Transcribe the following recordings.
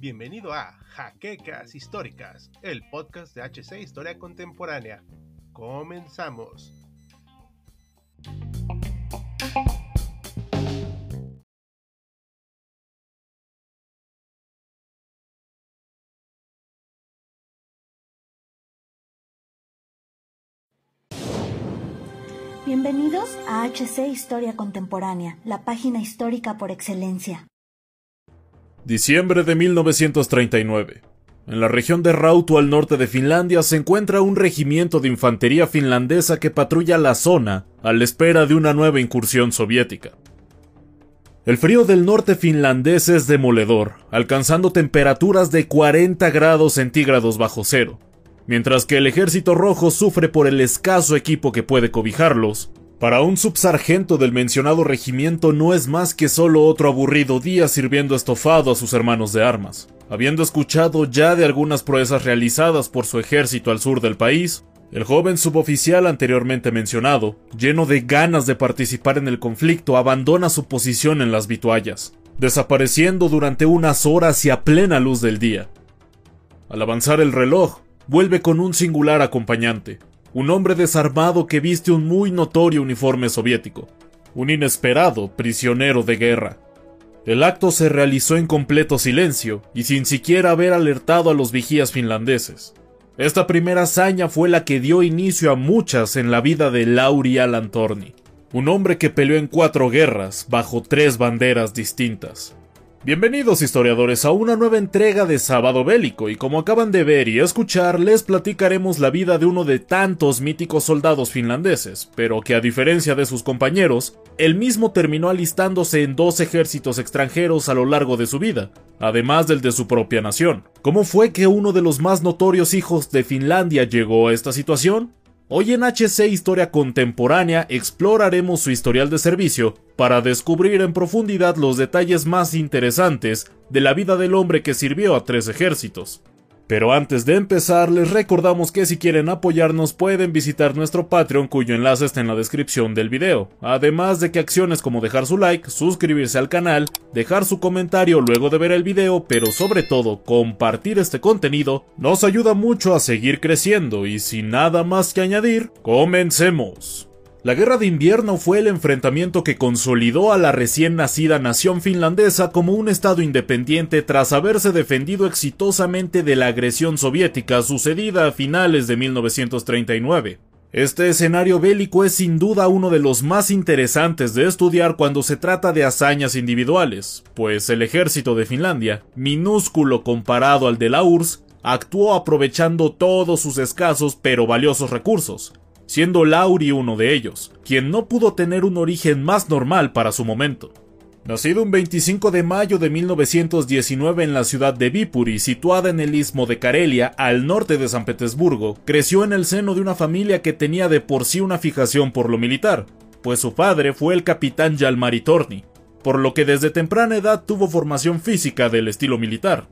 Bienvenido a Jaquecas Históricas, el podcast de HC Historia Contemporánea. Comenzamos. Bienvenidos a HC Historia Contemporánea, la página histórica por excelencia. Diciembre de 1939. En la región de Rautu al norte de Finlandia se encuentra un regimiento de infantería finlandesa que patrulla la zona a la espera de una nueva incursión soviética. El frío del norte finlandés es demoledor, alcanzando temperaturas de 40 grados centígrados bajo cero mientras que el ejército rojo sufre por el escaso equipo que puede cobijarlos. Para un subsargento del mencionado regimiento no es más que solo otro aburrido día sirviendo estofado a sus hermanos de armas. Habiendo escuchado ya de algunas proezas realizadas por su ejército al sur del país, el joven suboficial anteriormente mencionado, lleno de ganas de participar en el conflicto, abandona su posición en las vituallas, desapareciendo durante unas horas y a plena luz del día. Al avanzar el reloj, vuelve con un singular acompañante, un hombre desarmado que viste un muy notorio uniforme soviético, un inesperado prisionero de guerra. El acto se realizó en completo silencio y sin siquiera haber alertado a los vigías finlandeses. Esta primera hazaña fue la que dio inicio a muchas en la vida de Lauri Alan un hombre que peleó en cuatro guerras bajo tres banderas distintas. Bienvenidos historiadores a una nueva entrega de Sábado Bélico y como acaban de ver y escuchar les platicaremos la vida de uno de tantos míticos soldados finlandeses, pero que a diferencia de sus compañeros, él mismo terminó alistándose en dos ejércitos extranjeros a lo largo de su vida, además del de su propia nación. ¿Cómo fue que uno de los más notorios hijos de Finlandia llegó a esta situación? Hoy en HC Historia Contemporánea exploraremos su historial de servicio para descubrir en profundidad los detalles más interesantes de la vida del hombre que sirvió a tres ejércitos. Pero antes de empezar, les recordamos que si quieren apoyarnos pueden visitar nuestro Patreon cuyo enlace está en la descripción del video, además de que acciones como dejar su like, suscribirse al canal, dejar su comentario luego de ver el video, pero sobre todo compartir este contenido, nos ayuda mucho a seguir creciendo y sin nada más que añadir, comencemos. La guerra de invierno fue el enfrentamiento que consolidó a la recién nacida nación finlandesa como un estado independiente tras haberse defendido exitosamente de la agresión soviética sucedida a finales de 1939. Este escenario bélico es sin duda uno de los más interesantes de estudiar cuando se trata de hazañas individuales, pues el ejército de Finlandia, minúsculo comparado al de la URSS, actuó aprovechando todos sus escasos pero valiosos recursos, siendo Lauri uno de ellos, quien no pudo tener un origen más normal para su momento. Nacido un 25 de mayo de 1919 en la ciudad de Viipuri, situada en el istmo de Karelia, al norte de San Petersburgo, creció en el seno de una familia que tenía de por sí una fijación por lo militar, pues su padre fue el capitán Yalmari Torni, por lo que desde temprana edad tuvo formación física del estilo militar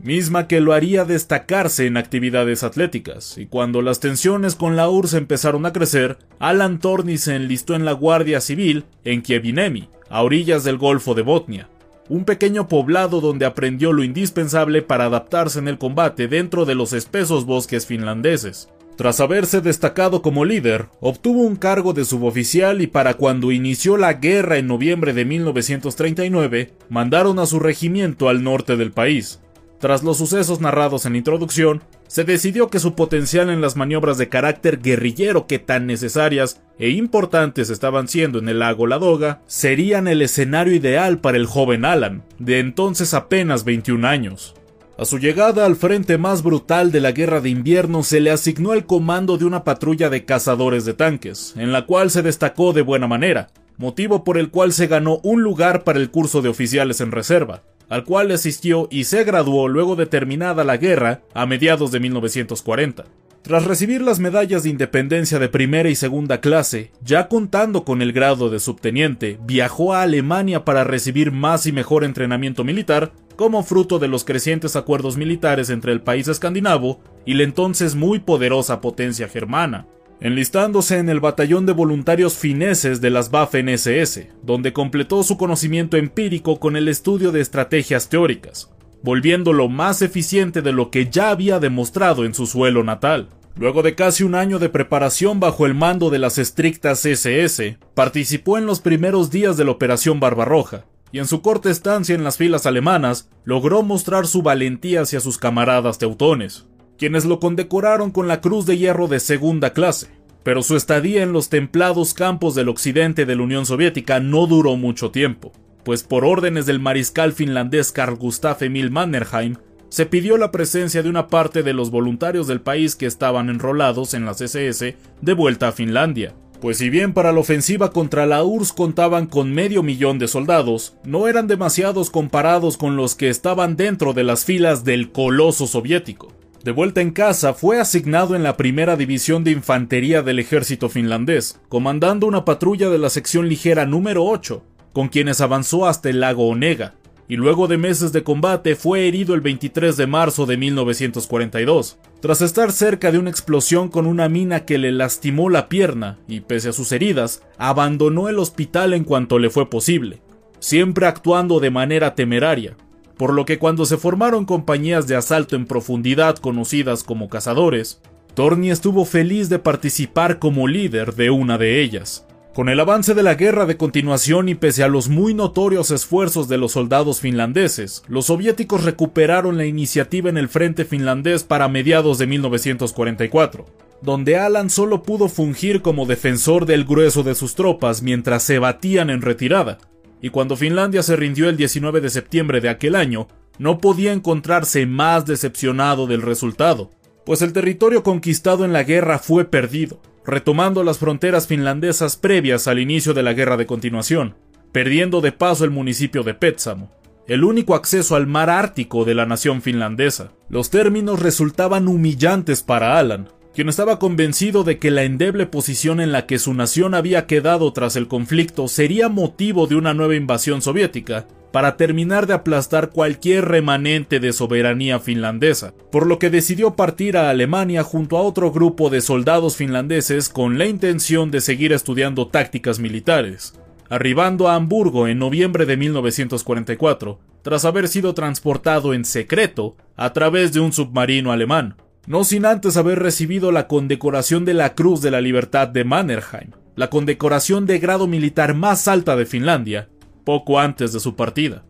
misma que lo haría destacarse en actividades atléticas, y cuando las tensiones con la URSS empezaron a crecer, Alan Torni se enlistó en la Guardia Civil en Kievinemi, a orillas del Golfo de Botnia, un pequeño poblado donde aprendió lo indispensable para adaptarse en el combate dentro de los espesos bosques finlandeses. Tras haberse destacado como líder, obtuvo un cargo de suboficial y para cuando inició la guerra en noviembre de 1939, mandaron a su regimiento al norte del país, tras los sucesos narrados en introducción, se decidió que su potencial en las maniobras de carácter guerrillero que tan necesarias e importantes estaban siendo en el lago Ladoga serían el escenario ideal para el joven Alan, de entonces apenas 21 años. A su llegada al frente más brutal de la guerra de invierno se le asignó el comando de una patrulla de cazadores de tanques, en la cual se destacó de buena manera, motivo por el cual se ganó un lugar para el curso de oficiales en reserva, al cual asistió y se graduó luego de terminada la guerra a mediados de 1940. Tras recibir las medallas de independencia de primera y segunda clase, ya contando con el grado de subteniente, viajó a Alemania para recibir más y mejor entrenamiento militar, como fruto de los crecientes acuerdos militares entre el país escandinavo y la entonces muy poderosa potencia germana. Enlistándose en el batallón de voluntarios fineses de las Waffen-SS, donde completó su conocimiento empírico con el estudio de estrategias teóricas, volviéndolo más eficiente de lo que ya había demostrado en su suelo natal. Luego de casi un año de preparación bajo el mando de las estrictas SS, participó en los primeros días de la Operación Barbarroja, y en su corta estancia en las filas alemanas logró mostrar su valentía hacia sus camaradas teutones, quienes lo condecoraron con la Cruz de Hierro de segunda clase. Pero su estadía en los templados campos del occidente de la Unión Soviética no duró mucho tiempo, pues por órdenes del mariscal finlandés Carl Gustav Emil Mannerheim, se pidió la presencia de una parte de los voluntarios del país que estaban enrolados en las SS de vuelta a Finlandia. Pues si bien para la ofensiva contra la URSS contaban con medio millón de soldados, no eran demasiados comparados con los que estaban dentro de las filas del coloso soviético. De vuelta en casa, fue asignado en la primera división de infantería del ejército finlandés, comandando una patrulla de la sección ligera número 8, con quienes avanzó hasta el lago Onega, y luego de meses de combate fue herido el 23 de marzo de 1942, tras estar cerca de una explosión con una mina que le lastimó la pierna y pese a sus heridas, abandonó el hospital en cuanto le fue posible, siempre actuando de manera temeraria, por lo que cuando se formaron compañías de asalto en profundidad conocidas como cazadores, Torni estuvo feliz de participar como líder de una de ellas. Con el avance de la guerra de continuación y pese a los muy notorios esfuerzos de los soldados finlandeses, los soviéticos recuperaron la iniciativa en el frente finlandés para mediados de 1944, donde Alan solo pudo fungir como defensor del grueso de sus tropas mientras se batían en retirada, y cuando Finlandia se rindió el 19 de septiembre de aquel año, no podía encontrarse más decepcionado del resultado, pues el territorio conquistado en la guerra fue perdido, retomando las fronteras finlandesas previas al inicio de la guerra de continuación, perdiendo de paso el municipio de Petsamo, el único acceso al mar ártico de la nación finlandesa. Los términos resultaban humillantes para Alan, quien estaba convencido de que la endeble posición en la que su nación había quedado tras el conflicto sería motivo de una nueva invasión soviética, para terminar de aplastar cualquier remanente de soberanía finlandesa, por lo que decidió partir a Alemania junto a otro grupo de soldados finlandeses con la intención de seguir estudiando tácticas militares, arribando a Hamburgo en noviembre de 1944, tras haber sido transportado en secreto a través de un submarino alemán, no sin antes haber recibido la condecoración de la Cruz de la Libertad de Mannerheim, la condecoración de grado militar más alta de Finlandia, poco antes de su partida.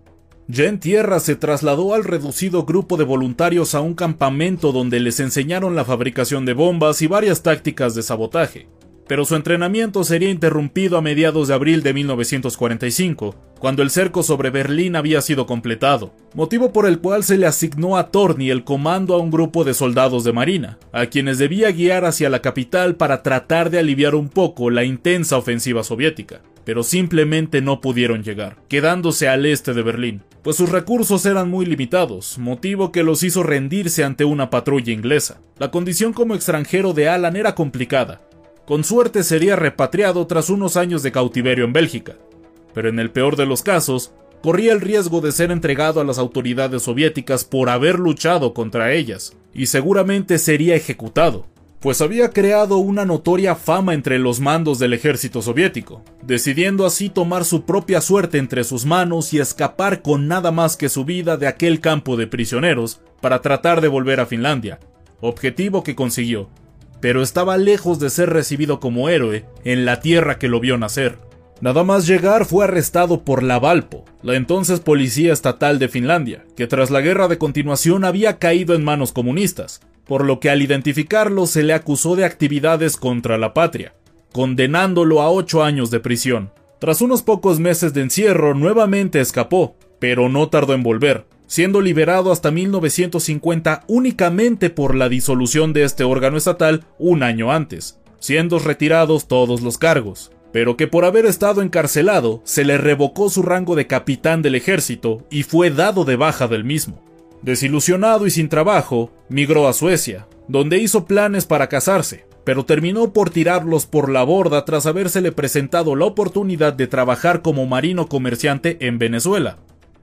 Ya en tierra se trasladó al reducido grupo de voluntarios a un campamento donde les enseñaron la fabricación de bombas y varias tácticas de sabotaje, pero su entrenamiento sería interrumpido a mediados de abril de 1945, cuando el cerco sobre Berlín había sido completado, motivo por el cual se le asignó a Torni el comando a un grupo de soldados de marina, a quienes debía guiar hacia la capital para tratar de aliviar un poco la intensa ofensiva soviética pero simplemente no pudieron llegar, quedándose al este de Berlín, pues sus recursos eran muy limitados, motivo que los hizo rendirse ante una patrulla inglesa. La condición como extranjero de Alan era complicada. Con suerte sería repatriado tras unos años de cautiverio en Bélgica, pero en el peor de los casos, corría el riesgo de ser entregado a las autoridades soviéticas por haber luchado contra ellas, y seguramente sería ejecutado pues había creado una notoria fama entre los mandos del ejército soviético, decidiendo así tomar su propia suerte entre sus manos y escapar con nada más que su vida de aquel campo de prisioneros para tratar de volver a Finlandia, objetivo que consiguió, pero estaba lejos de ser recibido como héroe en la tierra que lo vio nacer. Nada más llegar fue arrestado por la Valpo, la entonces policía estatal de Finlandia, que tras la guerra de continuación había caído en manos comunistas, por lo que al identificarlo se le acusó de actividades contra la patria, condenándolo a ocho años de prisión. Tras unos pocos meses de encierro, nuevamente escapó, pero no tardó en volver, siendo liberado hasta 1950 únicamente por la disolución de este órgano estatal un año antes, siendo retirados todos los cargos, pero que por haber estado encarcelado se le revocó su rango de capitán del ejército y fue dado de baja del mismo. Desilusionado y sin trabajo, migró a Suecia, donde hizo planes para casarse, pero terminó por tirarlos por la borda tras habérsele presentado la oportunidad de trabajar como marino comerciante en Venezuela,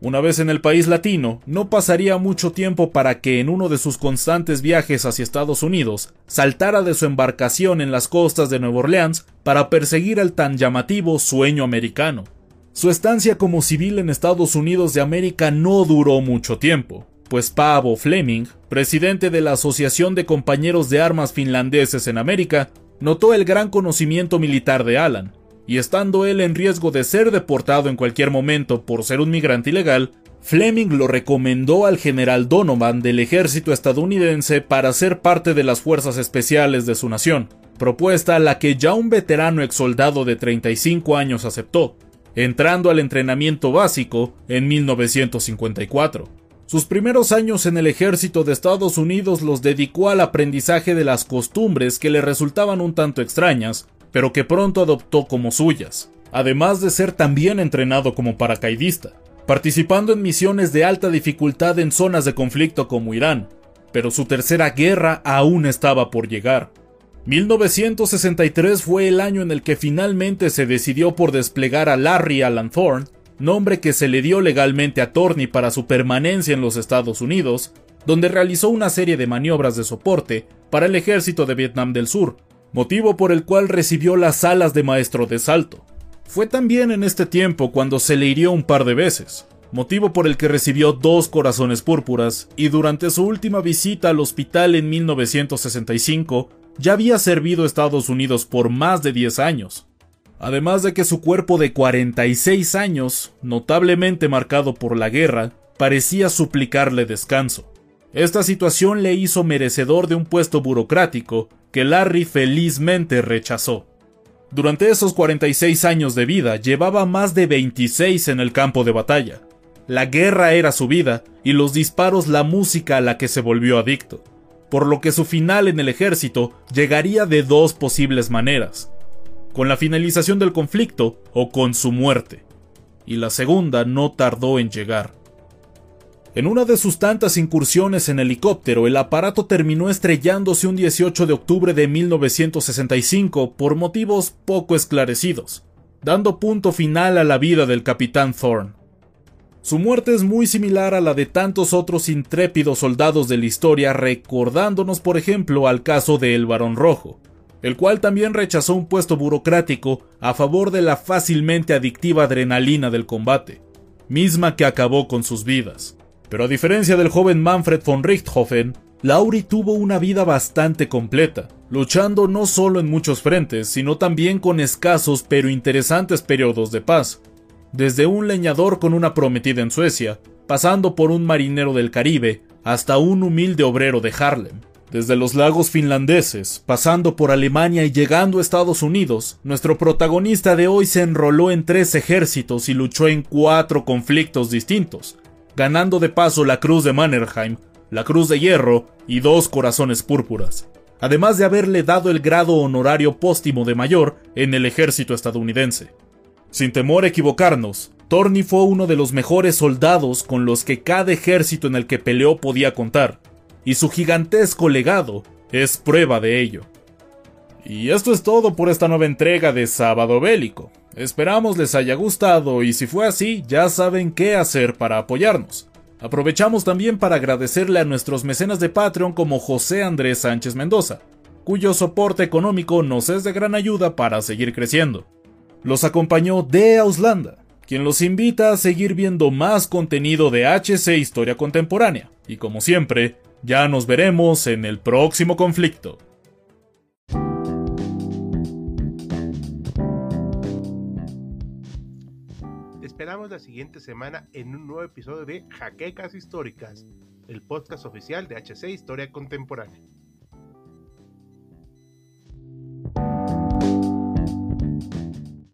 Una vez en el país latino, no pasaría mucho tiempo para que en uno de sus constantes viajes hacia Estados Unidos saltara de su embarcación en las costas de Nueva Orleans para perseguir el tan llamativo sueño americano. Su estancia como civil en Estados Unidos de América no duró mucho tiempo, pues Pavo Fleming, presidente de la Asociación de Compañeros de Armas Finlandeses en América, notó el gran conocimiento militar de Alan, y estando él en riesgo de ser deportado en cualquier momento por ser un migrante ilegal, Fleming lo recomendó al general Donovan del ejército estadounidense para ser parte de las fuerzas especiales de su nación, propuesta a la que ya un veterano ex soldado de 35 años aceptó, entrando al entrenamiento básico en 1954. Sus primeros años en el ejército de Estados Unidos los dedicó al aprendizaje de las costumbres que le resultaban un tanto extrañas, pero que pronto adoptó como suyas, además de ser también entrenado como paracaidista, participando en misiones de alta dificultad en zonas de conflicto como Irán, pero su tercera guerra aún estaba por llegar. 1963 fue el año en el que finalmente se decidió por desplegar a Larry Alan Thorne, nombre que se le dio legalmente a Thorne para su permanencia en los Estados Unidos, donde realizó una serie de maniobras de soporte para el ejército de Vietnam del Sur, motivo por el cual recibió las alas de maestro de salto. Fue también en este tiempo cuando se le hirió un par de veces, motivo por el que recibió dos corazones púrpuras y durante su última visita al hospital en 1965 ya había servido a Estados Unidos por más de 10 años. Además de que su cuerpo de 46 años, notablemente marcado por la guerra, parecía suplicarle descanso. Esta situación le hizo merecedor de un puesto burocrático que Larry felizmente rechazó. Durante esos 46 años de vida llevaba más de 26 en el campo de batalla. La guerra era su vida y los disparos la música a la que se volvió adicto, por lo que su final en el ejército llegaría de dos posibles maneras, con la finalización del conflicto o con su muerte. Y la segunda no tardó en llegar. En una de sus tantas incursiones en helicóptero, el aparato terminó estrellándose un 18 de octubre de 1965 por motivos poco esclarecidos, dando punto final a la vida del capitán Thorne. Su muerte es muy similar a la de tantos otros intrépidos soldados de la historia, recordándonos por ejemplo al caso de El Barón Rojo, el cual también rechazó un puesto burocrático a favor de la fácilmente adictiva adrenalina del combate, misma que acabó con sus vidas. Pero a diferencia del joven Manfred von Richthofen, Lauri tuvo una vida bastante completa, luchando no solo en muchos frentes, sino también con escasos pero interesantes periodos de paz. Desde un leñador con una prometida en Suecia, pasando por un marinero del Caribe, hasta un humilde obrero de Harlem. Desde los lagos finlandeses, pasando por Alemania y llegando a Estados Unidos, nuestro protagonista de hoy se enroló en tres ejércitos y luchó en cuatro conflictos distintos, ganando de paso la Cruz de Mannerheim, la Cruz de Hierro y dos Corazones Púrpuras, además de haberle dado el grado honorario póstimo de mayor en el ejército estadounidense. Sin temor a equivocarnos, Torny fue uno de los mejores soldados con los que cada ejército en el que peleó podía contar, y su gigantesco legado es prueba de ello. Y esto es todo por esta nueva entrega de Sábado Bélico. Esperamos les haya gustado y si fue así, ya saben qué hacer para apoyarnos. Aprovechamos también para agradecerle a nuestros mecenas de Patreon como José Andrés Sánchez Mendoza, cuyo soporte económico nos es de gran ayuda para seguir creciendo. Los acompañó De Auslanda, quien los invita a seguir viendo más contenido de HC Historia Contemporánea, y como siempre, ya nos veremos en el próximo conflicto. La siguiente semana en un nuevo episodio de Jaquecas Históricas, el podcast oficial de HC Historia Contemporánea.